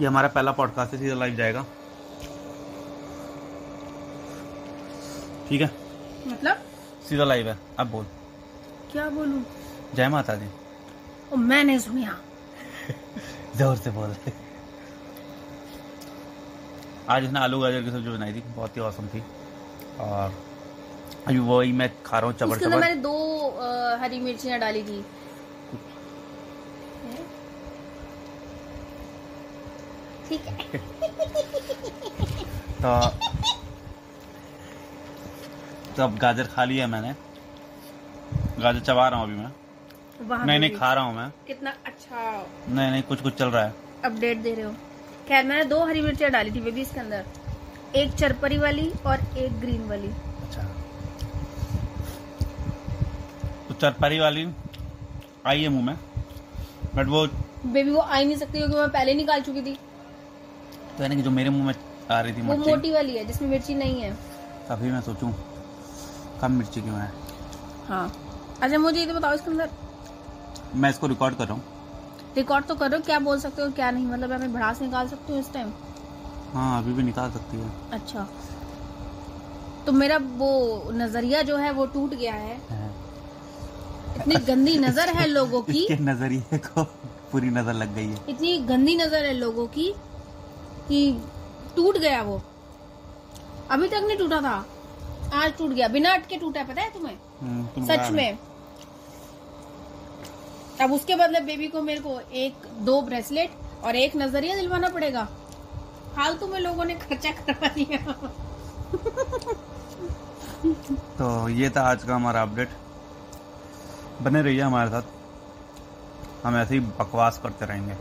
ये हमारा पहला पॉडकास्ट है सीधा लाइव जाएगा। ठीक है? मतलब? सीधा लाइव है अब बोल। क्या बोलूँ? जय माता दी। ओ मैंने सुनिया ज़ोर से बोल। आज इसने आलू गाजर की सब्ज़ी बनाई थी बहुत ही औसम थी। और अभी वही मैं खा रहा हूँ अंदर चबर मैंने दो अ, हरी मिर्चियाँ डाली थी। ठीक है। तो तो अब गाजर खा लिया मैंने। गाजर चबा रहा हूँ अभी मैं। नहीं नहीं खा रहा हूँ मैं। कितना अच्छा। नहीं नहीं कुछ कुछ चल रहा है। अपडेट दे रहे हो। खैर मैंने दो हरी मिर्चियाँ डाली थी बेबी इसके अंदर। एक चरपरी वाली और एक ग्रीन वाली। अच्छा। तो चरपरी वाली आई है मुँह में बट वो बेबी वो आ ही नहीं सकती क्योंकि मैं पहले निकाल चुकी थी। तो यानी कि जो मेरे मुँह में आ रही थी वो मिर्ची। मोटी वाली है जिसमें मिर्ची नहीं है। तभी मैं सोचूं कम मिर्ची क्यों है? हाँ। अच्छा मुझे ये तो बताओ इसके अंदर। मैं इसको रिकॉर्ड कर रहा हूँ। रिकॉर्ड तो करो क्या बोल सकते हो क्या नहीं? मतलब मैं भड़ास निकाल सकती हूँ इस टाइम हाँ अभी भी निकाल सकती है। अच्छा। तो मेरा वो नज़रिया जो है वो टूट गया है। हाँ। इतनी गंदी नज़र है लोगों की। नज़रिए को पूरी नज़र लग गई है। इतनी गंदी नज़र है लोगों की कि टूट गया वो। अभी तक नहीं टूटा था। आज टूट गया। बिना अटके टूटा पता है तुम्हें? हम्म, तुम सच में। अब उसके बदले बेबी को मेरे को एक दो ब्रेसलेट और एक नज़रिया दिलवाना पड़ेगा। फालतू में लोगों ने खर्चा करवा दिया तो ये था आज का हमारा अपडेट बने रहिए हमारे साथ। हम ऐसे ही बकवास करते रहेंगे।